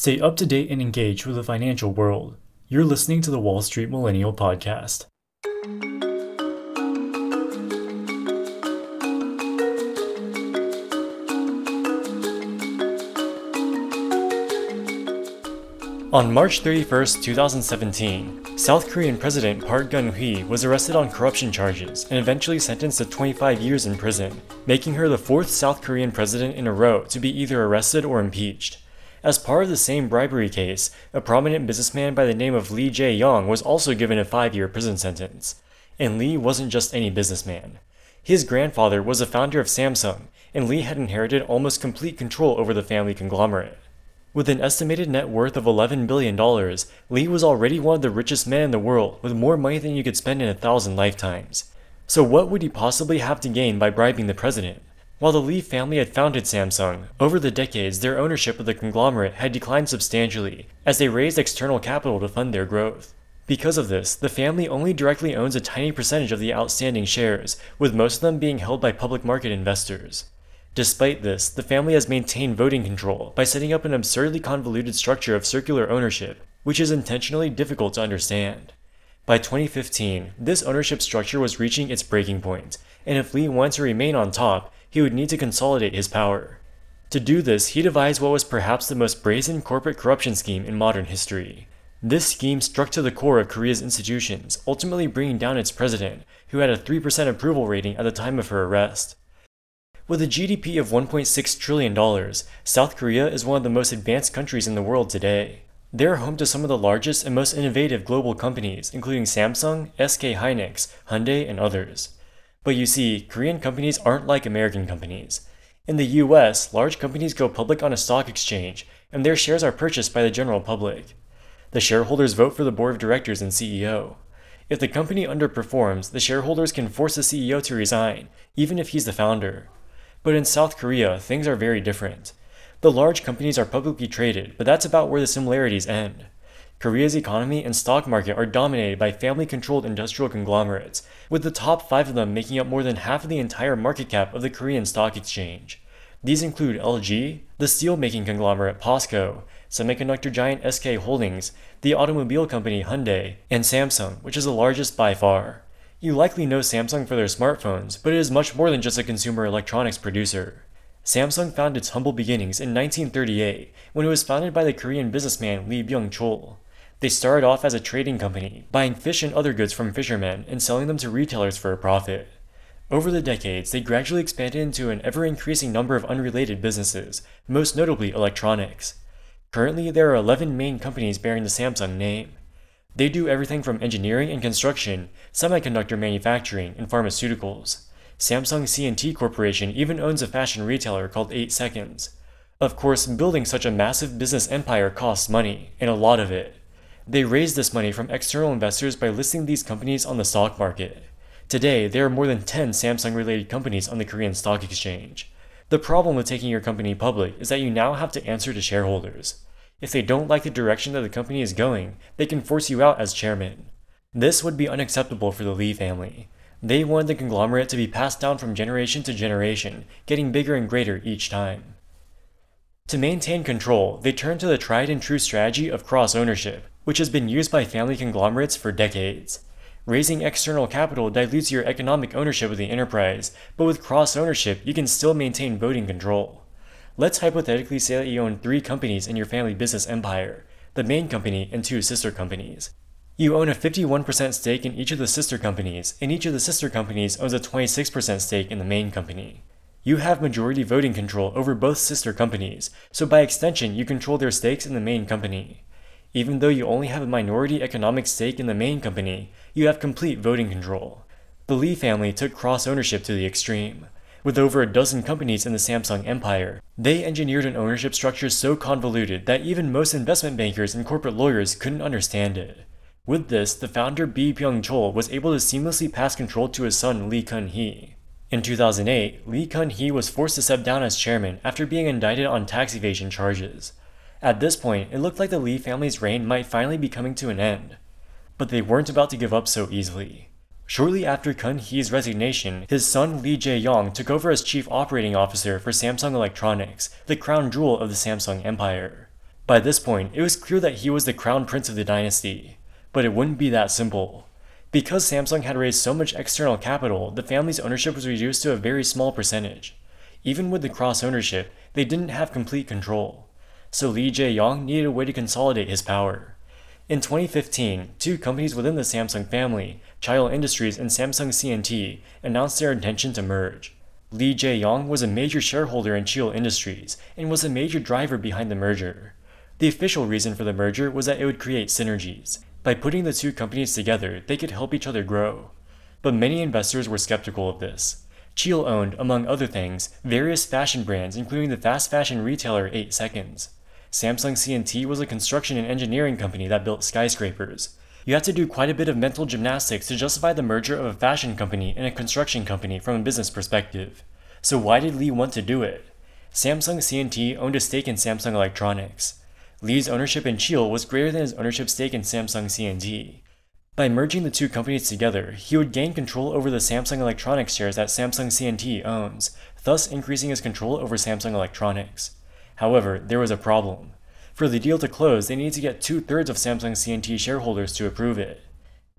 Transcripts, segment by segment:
Stay up to date and engage with the financial world. You're listening to the Wall Street Millennial Podcast. On March 31, 2017, South Korean President Park Geun-hye was arrested on corruption charges and eventually sentenced to 25 years in prison, making her the fourth South Korean president in a row to be either arrested or impeached. As part of the same bribery case, a prominent businessman by the name of Lee Jae-yong was also given a five-year prison sentence. And Lee wasn't just any businessman. His grandfather was the founder of Samsung, and Lee had inherited almost complete control over the family conglomerate. With an estimated net worth of $11 billion, Lee was already one of the richest men in the world with more money than you could spend in a thousand lifetimes. So what would he possibly have to gain by bribing the president? While the Lee family had founded Samsung, over the decades their ownership of the conglomerate had declined substantially as they raised external capital to fund their growth. Because of this, the family only directly owns a tiny percentage of the outstanding shares, with most of them being held by public market investors. Despite this, the family has maintained voting control by setting up an absurdly convoluted structure of circular ownership, which is intentionally difficult to understand. By 2015, this ownership structure was reaching its breaking point, and if Lee wanted to remain on top, he would need to consolidate his power. To do this, he devised what was perhaps the most brazen corporate corruption scheme in modern history. This scheme struck to the core of Korea's institutions, ultimately bringing down its president, who had a 3% approval rating at the time of her arrest. With a GDP of $1.6 trillion, South Korea is one of the most advanced countries in the world today. They are home to some of the largest and most innovative global companies, including Samsung, SK Hynix, Hyundai, and others. But you see, Korean companies aren't like American companies. In the US, large companies go public on a stock exchange, and their shares are purchased by the general public. The shareholders vote for the board of directors and CEO. If the company underperforms, the shareholders can force the CEO to resign, even if he's the founder. But in South Korea, things are very different. The large companies are publicly traded, but that's about where the similarities end. Korea's economy and stock market are dominated by family controlled industrial conglomerates, with the top five of them making up more than half of the entire market cap of the Korean Stock Exchange. These include LG, the steel-making conglomerate POSCO, semiconductor giant SK Holdings, the automobile company Hyundai, and Samsung, which is the largest by far. You likely know Samsung for their smartphones, but it is much more than just a consumer electronics producer. Samsung found its humble beginnings in 1938 when it was founded by the Korean businessman Lee Byung-chul. They started off as a trading company, buying fish and other goods from fishermen and selling them to retailers for a profit. Over the decades, they gradually expanded into an ever increasing number of unrelated businesses, most notably electronics. Currently, there are 11 main companies bearing the Samsung name. They do everything from engineering and construction, semiconductor manufacturing, and pharmaceuticals. Samsung C&T Corporation even owns a fashion retailer called 8 Seconds. Of course, building such a massive business empire costs money, and a lot of it. They raised this money from external investors by listing these companies on the stock market. Today, there are more than 10 Samsung related companies on the Korean Stock Exchange. The problem with taking your company public is that you now have to answer to shareholders. If they don't like the direction that the company is going, they can force you out as chairman. This would be unacceptable for the Lee family. They wanted the conglomerate to be passed down from generation to generation, getting bigger and greater each time. To maintain control, they turned to the tried and true strategy of cross ownership, which has been used by family conglomerates for decades. Raising external capital dilutes your economic ownership of the enterprise, but with cross ownership, you can still maintain voting control. Let's hypothetically say that you own three companies in your family business empire the main company and two sister companies. You own a 51% stake in each of the sister companies, and each of the sister companies owns a 26% stake in the main company. You have majority voting control over both sister companies, so by extension, you control their stakes in the main company. Even though you only have a minority economic stake in the main company, you have complete voting control. The Lee family took cross ownership to the extreme. With over a dozen companies in the Samsung empire, they engineered an ownership structure so convoluted that even most investment bankers and corporate lawyers couldn't understand it. With this, the founder Lee Byung-chul was able to seamlessly pass control to his son Lee Kun-hee. In 2008, Lee Kun-hee was forced to step down as chairman after being indicted on tax evasion charges. At this point, it looked like the Lee family's reign might finally be coming to an end. But they weren't about to give up so easily. Shortly after Kun Hee's resignation, his son Lee Jae-yong took over as chief operating officer for Samsung Electronics, the crown jewel of the Samsung empire. By this point, it was clear that he was the crown prince of the dynasty. But it wouldn't be that simple. Because Samsung had raised so much external capital, the family's ownership was reduced to a very small percentage. Even with the cross ownership, they didn't have complete control. So Lee Jae-yong needed a way to consolidate his power. In 2015, two companies within the Samsung family, Cheil Industries and Samsung C&T, announced their intention to merge. Lee Jae-yong was a major shareholder in Cheil Industries and was a major driver behind the merger. The official reason for the merger was that it would create synergies. By putting the two companies together, they could help each other grow. But many investors were skeptical of this. Cheil owned, among other things, various fashion brands including the fast fashion retailer 8 Seconds. Samsung C&T was a construction and engineering company that built skyscrapers. You had to do quite a bit of mental gymnastics to justify the merger of a fashion company and a construction company from a business perspective. So why did Lee want to do it? Samsung C&T owned a stake in Samsung Electronics. Lee's ownership in Cheil was greater than his ownership stake in Samsung C&T. By merging the two companies together, he would gain control over the Samsung Electronics shares that Samsung C&T owns, thus increasing his control over Samsung Electronics. However, there was a problem. For the deal to close, they needed to get two thirds of Samsung C&T shareholders to approve it.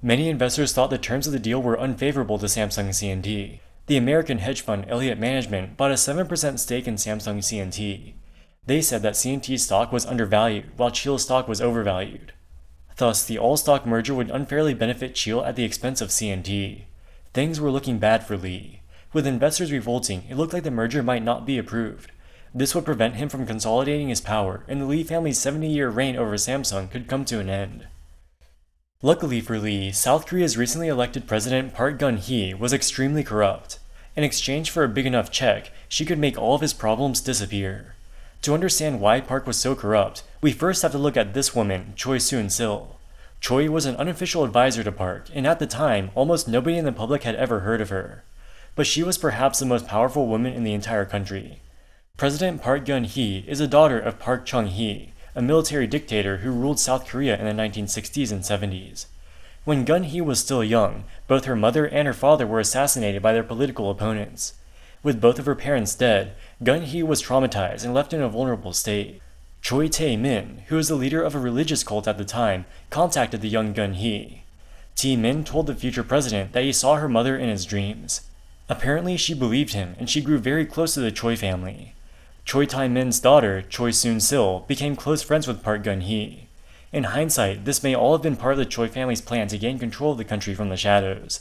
Many investors thought the terms of the deal were unfavorable to Samsung C&T. The American hedge fund Elliott Management bought a 7% stake in Samsung C&T. They said that C&T's stock was undervalued, while Cheil's stock was overvalued. Thus, the all-stock merger would unfairly benefit Cheil at the expense of C&T. Things were looking bad for Lee. With investors revolting, it looked like the merger might not be approved. This would prevent him from consolidating his power, and the Lee family's 70 year reign over Samsung could come to an end. Luckily for Lee, South Korea's recently elected president Park Geun hye was extremely corrupt. In exchange for a big enough check, she could make all of his problems disappear. To understand why Park was so corrupt, we first have to look at this woman, Choi Soon Sil. Choi was an unofficial advisor to Park, and at the time, almost nobody in the public had ever heard of her. But she was perhaps the most powerful woman in the entire country. President Park Geun-hye is a daughter of Park Chung-hee, a military dictator who ruled South Korea in the 1960s and 70s. When Geun-hye was still young, both her mother and her father were assassinated by their political opponents. With both of her parents dead, Geun-hye was traumatized and left in a vulnerable state. Choi Tae-min, who was the leader of a religious cult at the time, contacted the young Geun-hye. Tae-min told the future president that he saw her mother in his dreams. Apparently, she believed him, and she grew very close to the Choi family. Choi Tai Min's daughter, Choi Soon-sil, became close friends with Park Geun Hee. In hindsight, this may all have been part of the Choi family's plan to gain control of the country from the shadows.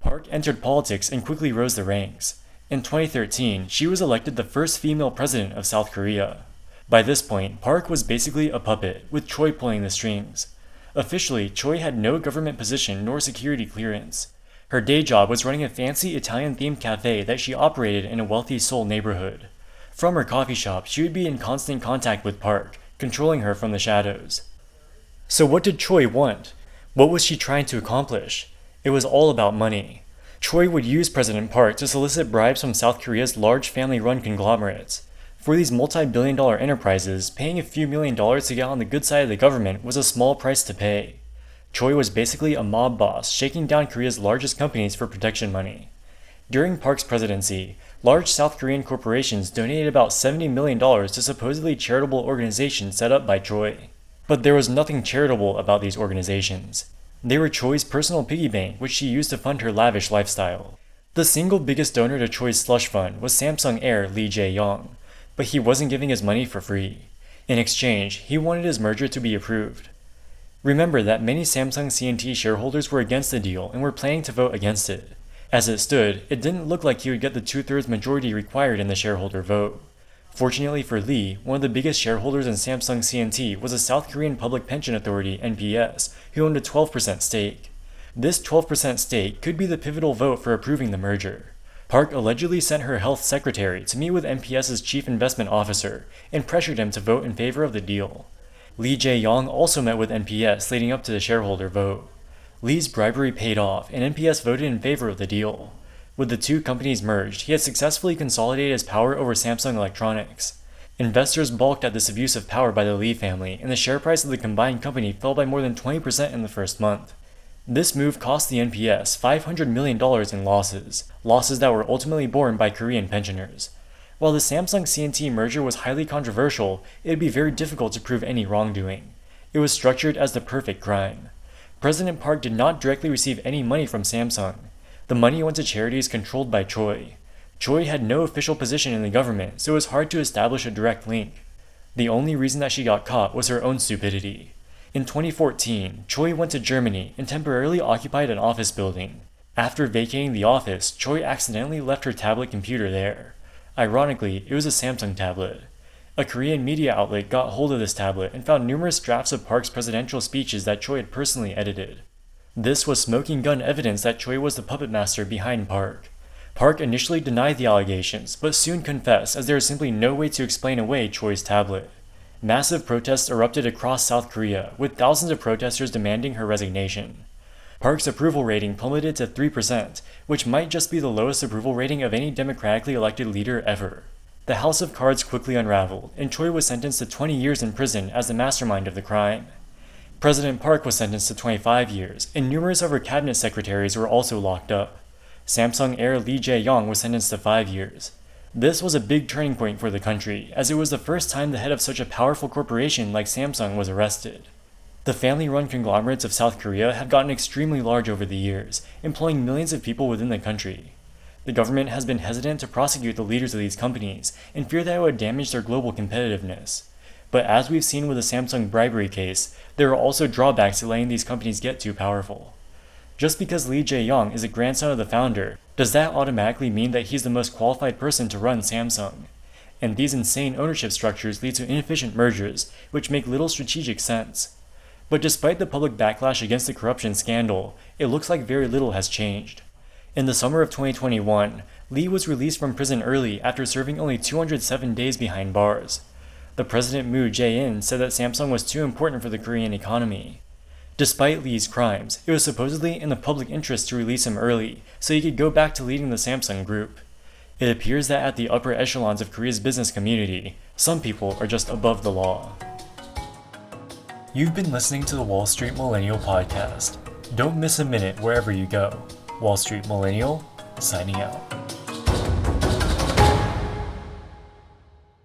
Park entered politics and quickly rose the ranks. In 2013, she was elected the first female president of South Korea. By this point, Park was basically a puppet, with Choi pulling the strings. Officially, Choi had no government position nor security clearance. Her day job was running a fancy Italian themed cafe that she operated in a wealthy Seoul neighborhood. From her coffee shop, she would be in constant contact with Park, controlling her from the shadows. So, what did Choi want? What was she trying to accomplish? It was all about money. Choi would use President Park to solicit bribes from South Korea's large family run conglomerates. For these multi billion dollar enterprises, paying a few million dollars to get on the good side of the government was a small price to pay. Choi was basically a mob boss, shaking down Korea's largest companies for protection money. During Park's presidency, large South Korean corporations donated about $70 million to supposedly charitable organizations set up by Choi. But there was nothing charitable about these organizations. They were Choi's personal piggy bank, which she used to fund her lavish lifestyle. The single biggest donor to Choi's slush fund was Samsung heir Lee Jae-yong, but he wasn't giving his money for free. In exchange, he wanted his merger to be approved. Remember that many Samsung C&T shareholders were against the deal and were planning to vote against it. As it stood, it didn't look like he would get the two thirds majority required in the shareholder vote. Fortunately for Lee, one of the biggest shareholders in Samsung C&T was a South Korean Public Pension Authority (NPS), who owned a 12% stake. This 12% stake could be the pivotal vote for approving the merger. Park allegedly sent her health secretary to meet with NPS's chief investment officer and pressured him to vote in favor of the deal. Lee Jae-yong also met with NPS leading up to the shareholder vote. Lee's bribery paid off, and NPS voted in favor of the deal. With the two companies merged, he had successfully consolidated his power over Samsung Electronics. Investors balked at this abuse of power by the Lee family, and the share price of the combined company fell by more than 20% in the first month. This move cost the NPS $500 million in losses, losses that were ultimately borne by Korean pensioners. While the Samsung C&T merger was highly controversial, it would be very difficult to prove any wrongdoing. It was structured as the perfect crime. President Park did not directly receive any money from Samsung. The money went to charities controlled by Choi. Choi had no official position in the government, so it was hard to establish a direct link. The only reason that she got caught was her own stupidity. In 2014, Choi went to Germany and temporarily occupied an office building. After vacating the office, Choi accidentally left her tablet computer there. Ironically, it was a Samsung tablet. A Korean media outlet got hold of this tablet and found numerous drafts of Park's presidential speeches that Choi had personally edited. This was smoking gun evidence that Choi was the puppet master behind Park. Park initially denied the allegations, but soon confessed as there is simply no way to explain away Choi's tablet. Massive protests erupted across South Korea, with thousands of protesters demanding her resignation. Park's approval rating plummeted to 3%, which might just be the lowest approval rating of any democratically elected leader ever. The House of Cards quickly unraveled, and Choi was sentenced to 20 years in prison as the mastermind of the crime. President Park was sentenced to 25 years, and numerous of her cabinet secretaries were also locked up. Samsung heir Lee Jae-yong was sentenced to 5 years. This was a big turning point for the country, as it was the first time the head of such a powerful corporation like Samsung was arrested. The family run conglomerates of South Korea have gotten extremely large over the years, employing millions of people within the country. The government has been hesitant to prosecute the leaders of these companies in fear that it would damage their global competitiveness. But as we've seen with the Samsung bribery case, there are also drawbacks to letting these companies get too powerful. Just because Lee Jae-yong is a grandson of the founder, does that automatically mean that he's the most qualified person to run Samsung? And these insane ownership structures lead to inefficient mergers, which make little strategic sense. But despite the public backlash against the corruption scandal, it looks like very little has changed. In the summer of 2021, Lee was released from prison early after serving only 207 days behind bars. The President Moon Jae-in said that Samsung was too important for the Korean economy. Despite Lee's crimes, it was supposedly in the public interest to release him early so he could go back to leading the Samsung group. It appears that at the upper echelons of Korea's business community, some people are just above the law. You've been listening to the Wall Street Millennial Podcast. Don't miss a minute wherever you go. Wall Street Millennial, signing out.